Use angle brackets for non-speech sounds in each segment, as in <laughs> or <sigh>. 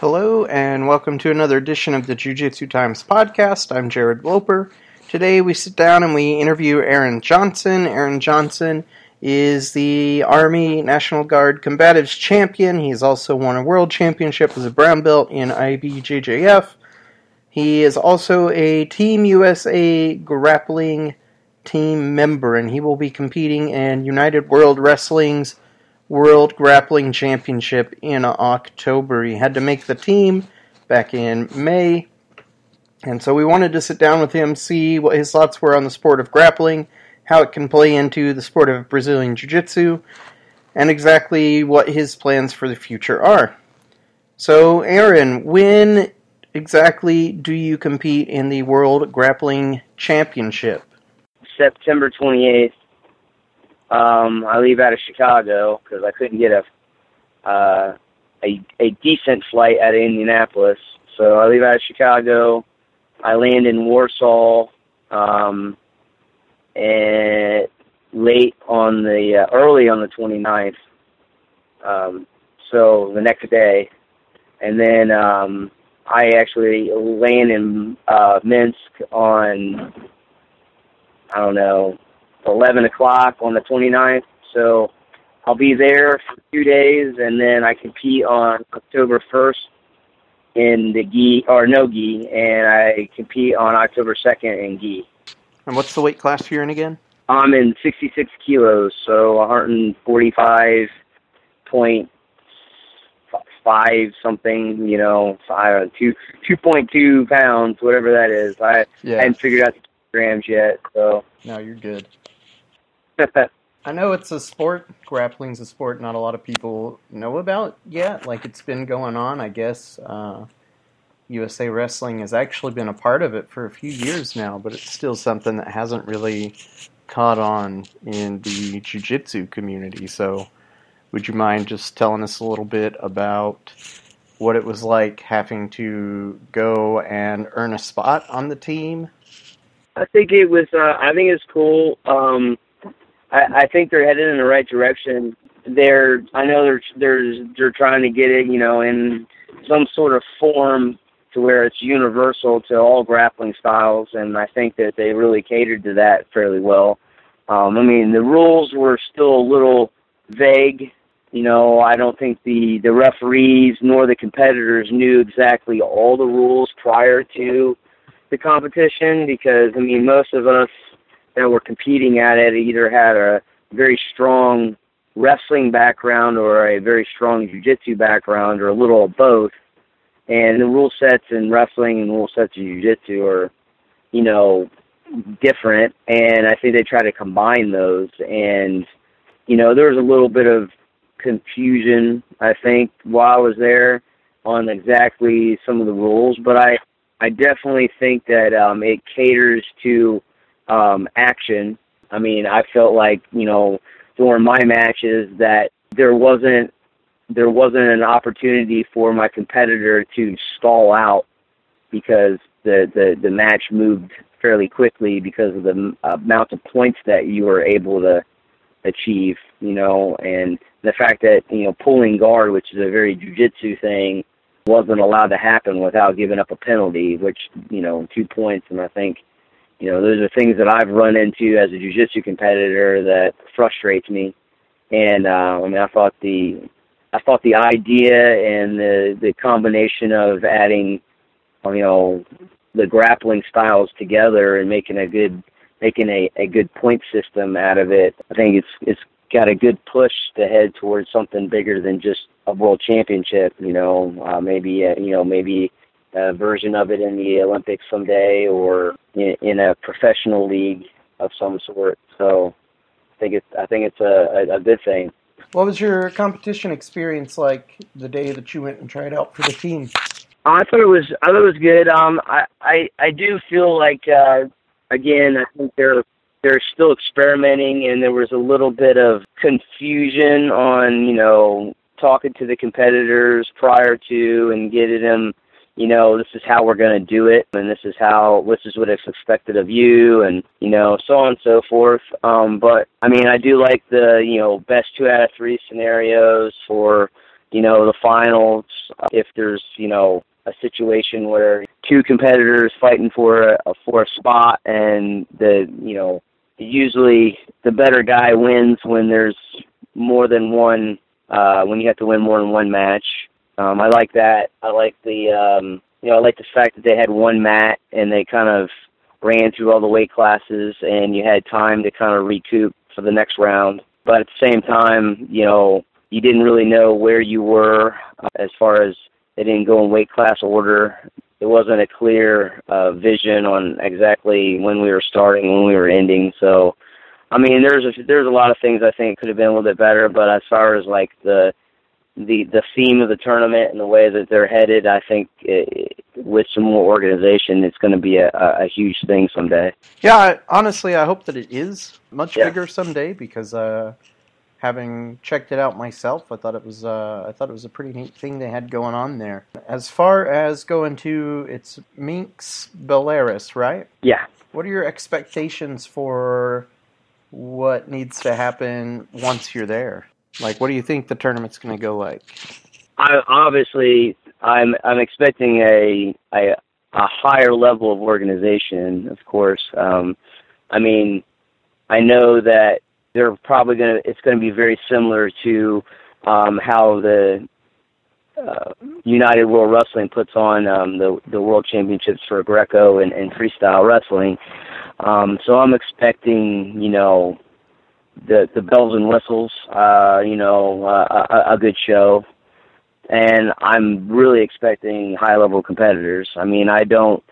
Hello, and welcome to another edition of the Jiu Jitsu Times podcast. I'm Jared Loper. Today we sit down and we interview Aaron Johnson. Aaron Johnson is the Army National Guard Combatives Champion. He's also won a World Championship as a brown belt in IBJJF. He is also a Team USA grappling team member, and he will be competing in United World Wrestling's World Grappling Championship in October. He had to make the team back in May. And so we wanted to sit down with him, see what his thoughts were on the sport of grappling, how it can play into the sport of Brazilian Jiu Jitsu, and exactly what his plans for the future are. So, Aaron, when exactly do you compete in the World Grappling Championship? September 28th um, I leave out of Chicago because I couldn't get a uh, a a decent flight out of Indianapolis. So I leave out of Chicago. I land in Warsaw, um, and late on the uh, early on the 29th. Um, so the next day, and then um, I actually land in uh, Minsk on I don't know 11 o'clock on the 29th. So I'll be there for two days, and then I compete on October 1st in the gi or no gi, and I compete on October 2nd in gi. And what's the weight class you're in again? I'm in 66 kilos, so 145 point five something, you know, five two two point two pounds, whatever that is. I yeah. hadn't figured out the grams yet, so. No, you're good. <laughs> I know it's a sport. Grappling's a sport not a lot of people know about yet. Like it's been going on, I guess. Uh, USA Wrestling has actually been a part of it for a few years now, but it's still something that hasn't really caught on in the jiu-jitsu community. So, would you mind just telling us a little bit about what it was like having to go and earn a spot on the team? I think it was. Uh, I think it's cool. Um, I, I think they're headed in the right direction. They're I know they're they're they're trying to get it, you know, in some sort of form to where it's universal to all grappling styles, and I think that they really catered to that fairly well. Um, I mean, the rules were still a little vague. You know, I don't think the the referees nor the competitors knew exactly all the rules prior to the competition because I mean, most of us that were competing at it either had a very strong wrestling background or a very strong jiu-jitsu background or a little of both. And the rule sets in wrestling and rule sets in jiu-jitsu are, you know, different. And I think they try to combine those. And, you know, there was a little bit of confusion, I think, while I was there on exactly some of the rules. But I, I definitely think that um, it caters to um, action. I mean, I felt like you know during my matches that there wasn't there wasn't an opportunity for my competitor to stall out because the the the match moved fairly quickly because of the amount of points that you were able to achieve, you know, and the fact that you know pulling guard, which is a very jujitsu thing, wasn't allowed to happen without giving up a penalty, which you know two points, and I think you know, those are things that I've run into as a jiu-jitsu competitor that frustrates me. And uh, I mean, I thought the I thought the idea and the the combination of adding, you know, the grappling styles together and making a good making a, a good point system out of it. I think it's it's got a good push to head towards something bigger than just a world championship. You know, uh, maybe uh, you know maybe a version of it in the Olympics someday or in, in a professional league of some sort. So I think it's I think it's a, a, a good thing. What was your competition experience like the day that you went and tried out for the team? I thought it was I thought it was good. Um, I I, I do feel like uh, again I think they're they're still experimenting and there was a little bit of confusion on you know talking to the competitors prior to and getting them you know, this is how we're going to do it, and this is how this is what is expected of you, and you know, so on and so forth. Um, but I mean, I do like the you know best two out of three scenarios for you know, the finals, if there's, you know, a situation where two competitors fighting for a for a spot and the you know usually the better guy wins when there's more than one uh when you have to win more than one match um i like that i like the um you know i like the fact that they had one mat and they kind of ran through all the weight classes and you had time to kind of recoup for the next round but at the same time you know you didn't really know where you were uh, as far as they didn't go in weight class order. It wasn't a clear uh, vision on exactly when we were starting, when we were ending. So, I mean, there's a, there's a lot of things I think could have been a little bit better. But as far as like the the the theme of the tournament and the way that they're headed, I think it, with some more organization, it's going to be a, a, huge thing someday. Yeah, I, honestly, I hope that it is much yeah. bigger someday because uh, having checked it out myself, I thought it was uh, I thought it was a pretty neat thing they had going on there. As far as going to it's Minsk Belarus, right? Yeah. What are your expectations for what needs to happen once you're there? Like, what do you think the tournament's going to go like? I obviously I'm I'm expecting a a a higher level of organization, of course. Um, I mean, I know that they're probably going to it's going to be very similar to um, how the uh, United World Wrestling puts on um, the the World Championships for Greco and, and freestyle wrestling. Um, so I'm expecting, you know, the the bells and whistles, uh, you know, uh, a, a good show, and I'm really expecting high level competitors. I mean, I don't,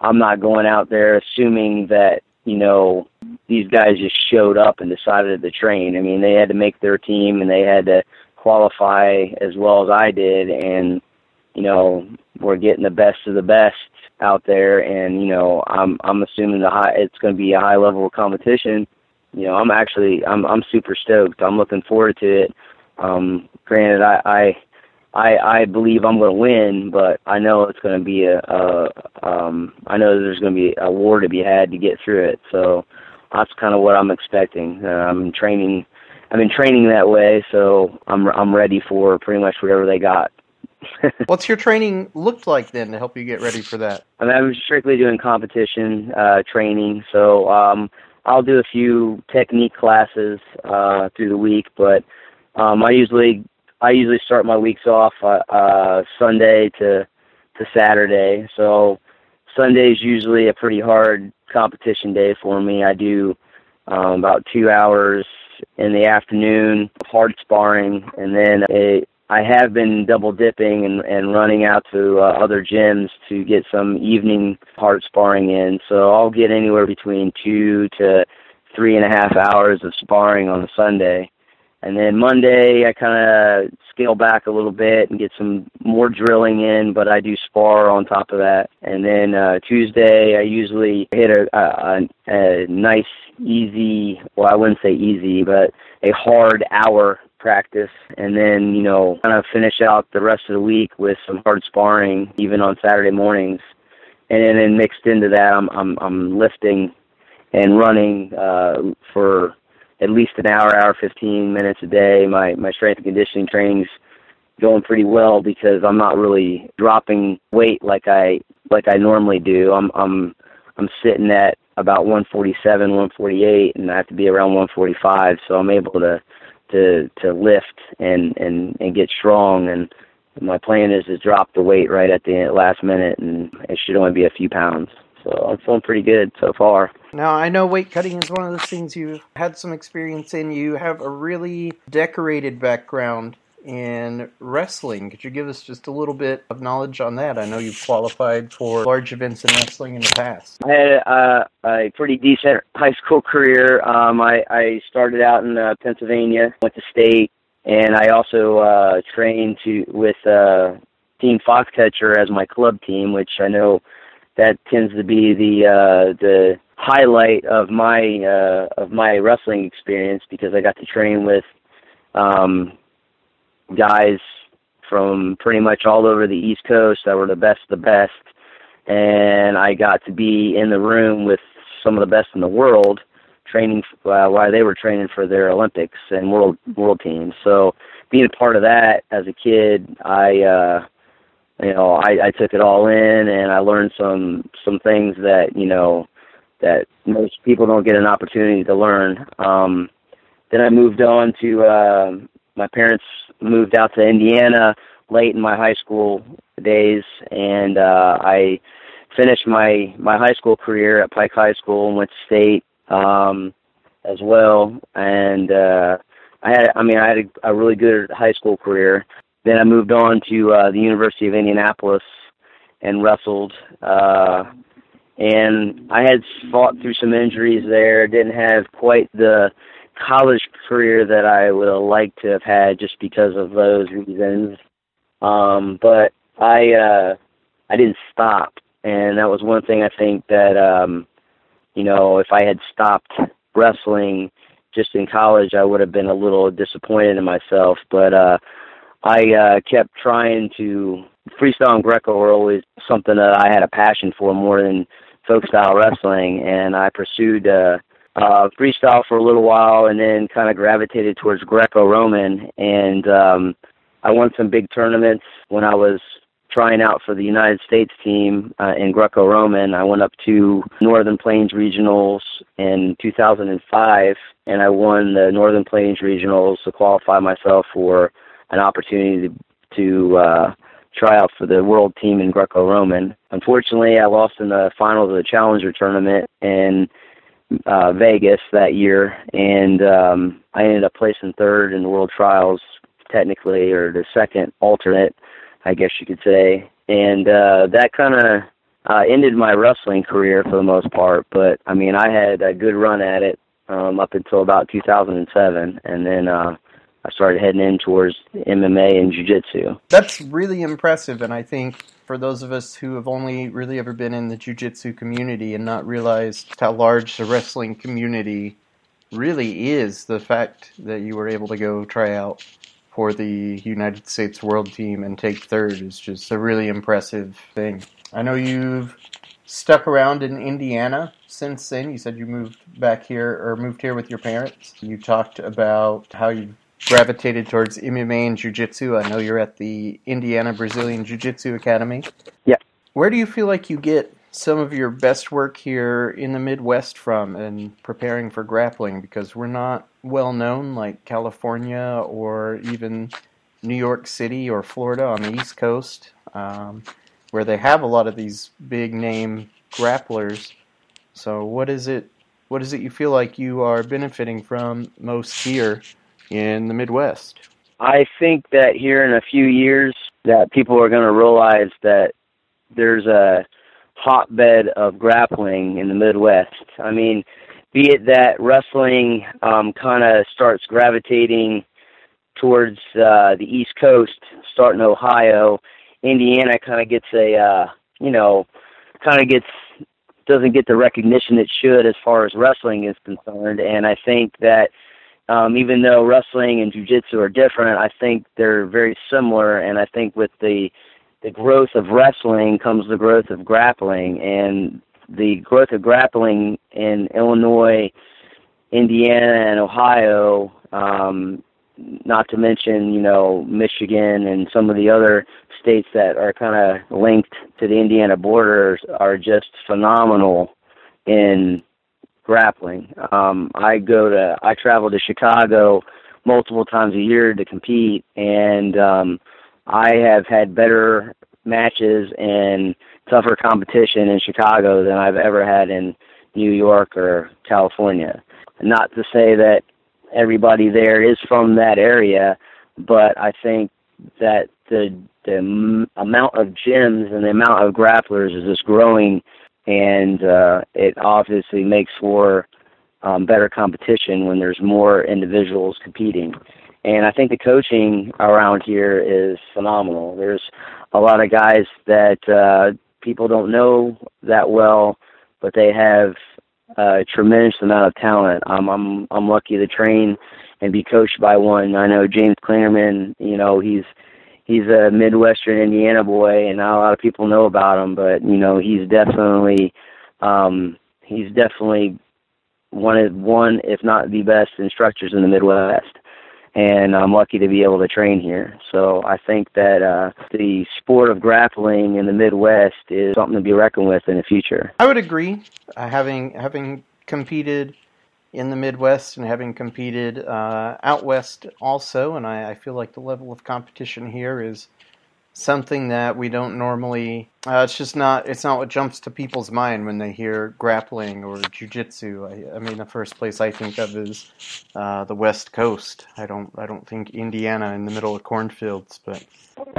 I'm not going out there assuming that you know, these guys just showed up and decided to train. I mean, they had to make their team and they had to qualify as well as I did, and you know, we're getting the best of the best out there, and you know, I'm I'm assuming the high it's going to be a high level of competition. You know, I'm actually I'm I'm super stoked. I'm looking forward to it. Um, granted, I, I I I believe I'm going to win, but I know it's going to be a, a um I know there's going to be a war to be had to get through it. So that's kind of what I'm expecting. Uh, I'm training I've been training that way, so I'm I'm ready for pretty much whatever they got. <laughs> What's your training looked like then to help you get ready for that? I mean, I'm strictly doing competition uh, training, so um, I'll do a few technique classes uh, through the week, but um, I usually I usually start my weeks off uh, uh, Sunday to to Saturday. So Sunday is usually a pretty hard competition day for me. I do um, about two hours in the afternoon of hard sparring, and then a, I have been double dipping and, and running out to uh, other gyms to get some evening hard sparring in. So I'll get anywhere between two to three and a half hours of sparring on a Sunday. And then Monday, I kind of scale back a little bit and get some more drilling in, but I do spar on top of that. And then uh, Tuesday, I usually hit a, a, a nice, easy, well, I wouldn't say easy, but a hard hour practice and then you know kind of finish out the rest of the week with some hard sparring even on Saturday mornings and then, mixed into that I'm I'm I'm lifting and running uh for at least an hour, hour fifteen minutes a day. My my strength and conditioning training's going pretty well because I'm not really dropping weight like I like I normally do. I'm I'm I'm sitting at about 147, 148, and I have to be around 145, so I'm able to to to lift and and and get strong. And my plan is to drop the weight right at the last minute, and it should only be a few pounds. So I'm feeling pretty good so far. Now, I know weight cutting is one of those things you've had some experience in. You have a really decorated background in wrestling. Could you give us just a little bit of knowledge on that? I know you've qualified for large events in wrestling in the past. I had uh, a pretty decent high school career. Um, I, I started out in uh, Pennsylvania, went to state, and I also uh, trained to with uh, Team Foxcatcher as my club team, which I know that tends to be the uh, the highlight of my uh, of my wrestling experience because I got to train with um, guys from pretty much all over the East Coast that were the best the best, and I got to be in the room with some of the best in the world training uh, while they were training for their Olympics and world world teams. So being a part of that as a kid, I uh, you know I, I took it all in and I learned some some things that you know that most people don't get an opportunity to learn. Um, then I moved on to uh, my parents moved out to Indiana late in my high school days, and uh, I finished my my high school career at Pike High School and went to state um, as well. And uh, I had, I mean, I had a, a really good high school career. Then I moved on to uh, the University of Indianapolis and wrestled. Uh, and I had fought through some injuries there. Didn't have quite the college career that I would have liked to have had just because of those reasons. Um, but I uh, I didn't stop, and that was one thing I think that um, you know if I had stopped wrestling just in college, I would have been a little disappointed in myself. But uh, I uh, kept trying to freestyle and Greco were always something that I had a passion for more than folk style wrestling, and I pursued. Uh, uh, freestyle for a little while and then kind of gravitated towards Greco-Roman. And um, I won some big tournaments when I was trying out for the United States team uh, in Greco-Roman. I went up to Northern Plains Regionals in 2005, and I won the Northern Plains Regionals to qualify myself for an opportunity to, to uh, try out for the world team in Greco-Roman. Unfortunately, I lost in the finals of the Challenger tournament, and uh, Vegas that year, and um, I ended up placing third in the World Trials, technically, or the second alternate, I guess you could say. And uh, that kind of uh, ended my wrestling career for the most part. But I mean, I had a good run at it um, up until about 2007, and then uh, I started heading in towards MMA and jiu-jitsu. That's really impressive, and I think for those of us who have only really ever been in the jiu-jitsu community and not realized how large the wrestling community really is, the fact that you were able to go try out for the United States World Team and take third is just a really impressive thing. I know you've stuck around in Indiana since then. You said you moved back here or moved here with your parents. You talked about how you gravitated towards MMA and Jiu-Jitsu. I know you're at the Indiana Brazilian Jiu-Jitsu Academy. Yeah. Where do you feel like you get some of your best work here in the Midwest from and preparing for grappling? Because we're not well known like California or even New York City or Florida on the East Coast, um, where they have a lot of these big name grapplers. So what is it? What is it you feel like you are benefiting from most here in the Midwest? I think that here in a few years that people are going to realize that there's a hotbed of grappling in the Midwest. I mean, be it that wrestling um, kind of starts gravitating towards uh, the East Coast, starting Ohio, Indiana kind of gets a, uh, you know, kind of gets doesn't get the recognition it should as far as wrestling is concerned, and I think that um, even though wrestling and jujitsu are different, I think they're very similar. And I think with the the growth of wrestling comes the growth of grappling, and the growth of grappling in Illinois, Indiana, and Ohio. Um, not to mention, you know, Michigan and some of the other states that are kind of linked to the Indiana borders are just phenomenal in grappling. Um, I go to I travel to Chicago multiple times a year to compete, and um, I have had better matches and tougher competition in Chicago than I've ever had in New York or California. Not to say that everybody there is from that area, but I think that the the amount of gyms and the amount of grapplers is just growing and uh, it obviously makes for um, better competition when there's more individuals competing. And I think the coaching around here is phenomenal. There's a lot of guys that uh, people don't know that well, but they have a tremendous amount of talent. Um, I'm I'm lucky to train and be coached by one. I know James Clingerman. You know he's he's a Midwestern Indiana boy, and not a lot of people know about him. But you know, he's definitely um, he's definitely one of one, if not the best instructors in the Midwest. and I'm lucky to be able to train here. So I think that uh, the sport of grappling in the Midwest is something to be reckoned with in the future. I would agree. Uh, having having competed in the Midwest and having competed uh, out west also, and I, I, feel like the level of competition here is something that we don't normally. Uh, it's just not. It's not what jumps to people's mind when they hear grappling or jujitsu. I, I mean, the first place I think of is uh, the West Coast. I don't. I don't think Indiana in the middle of cornfields, but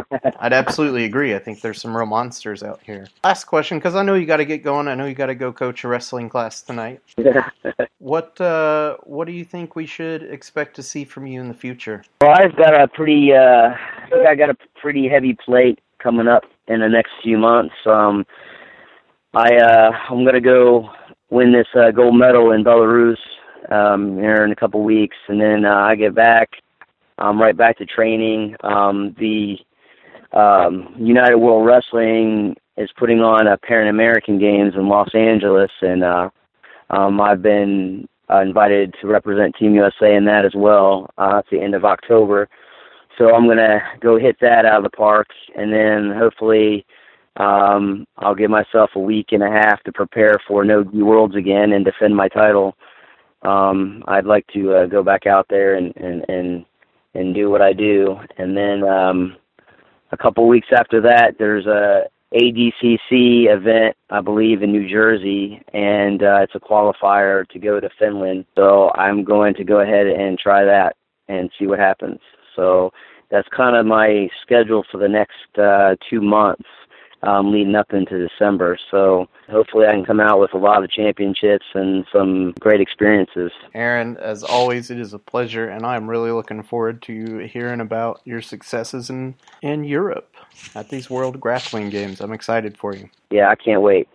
<laughs> I'd absolutely agree. I think there's some real monsters out here. Last question, because I know you got to get going. I know you got to go coach a wrestling class tonight. <laughs> what uh, What do you think we should expect to see from you in the future? Well, I've got a pretty. Uh, I think I got a pretty heavy plate coming up in the next few months. Um, I uh, I'm gonna go win this uh, gold medal in Belarus um, here in a couple weeks, and then uh, I get back. I'm right back to training. Um, the um, United World Wrestling is putting on a Pan American Games in Los Angeles, and uh, um, I've been uh, invited to represent Team USA in that as well uh, at the end of October. So I'm gonna go hit that out of the park, and then hopefully um, I'll give myself a week and a half to prepare for No Gi Worlds again and defend my title. Um, I'd like to uh, go back out there and and and and do what I do, and then um, a couple weeks after that, there's a ADCC event, I believe, in New Jersey, and uh, it's a qualifier to go to Finland. So I'm going to go ahead and try that and see what happens. So that's kind of my schedule for the next uh, two months um, leading up into December. So hopefully I can come out with a lot of championships and some great experiences. Aaron, as always, it is a pleasure, and I'm really looking forward to hearing about your successes in, in Europe at these World Grappling Games. I'm excited for you. Yeah, I can't wait.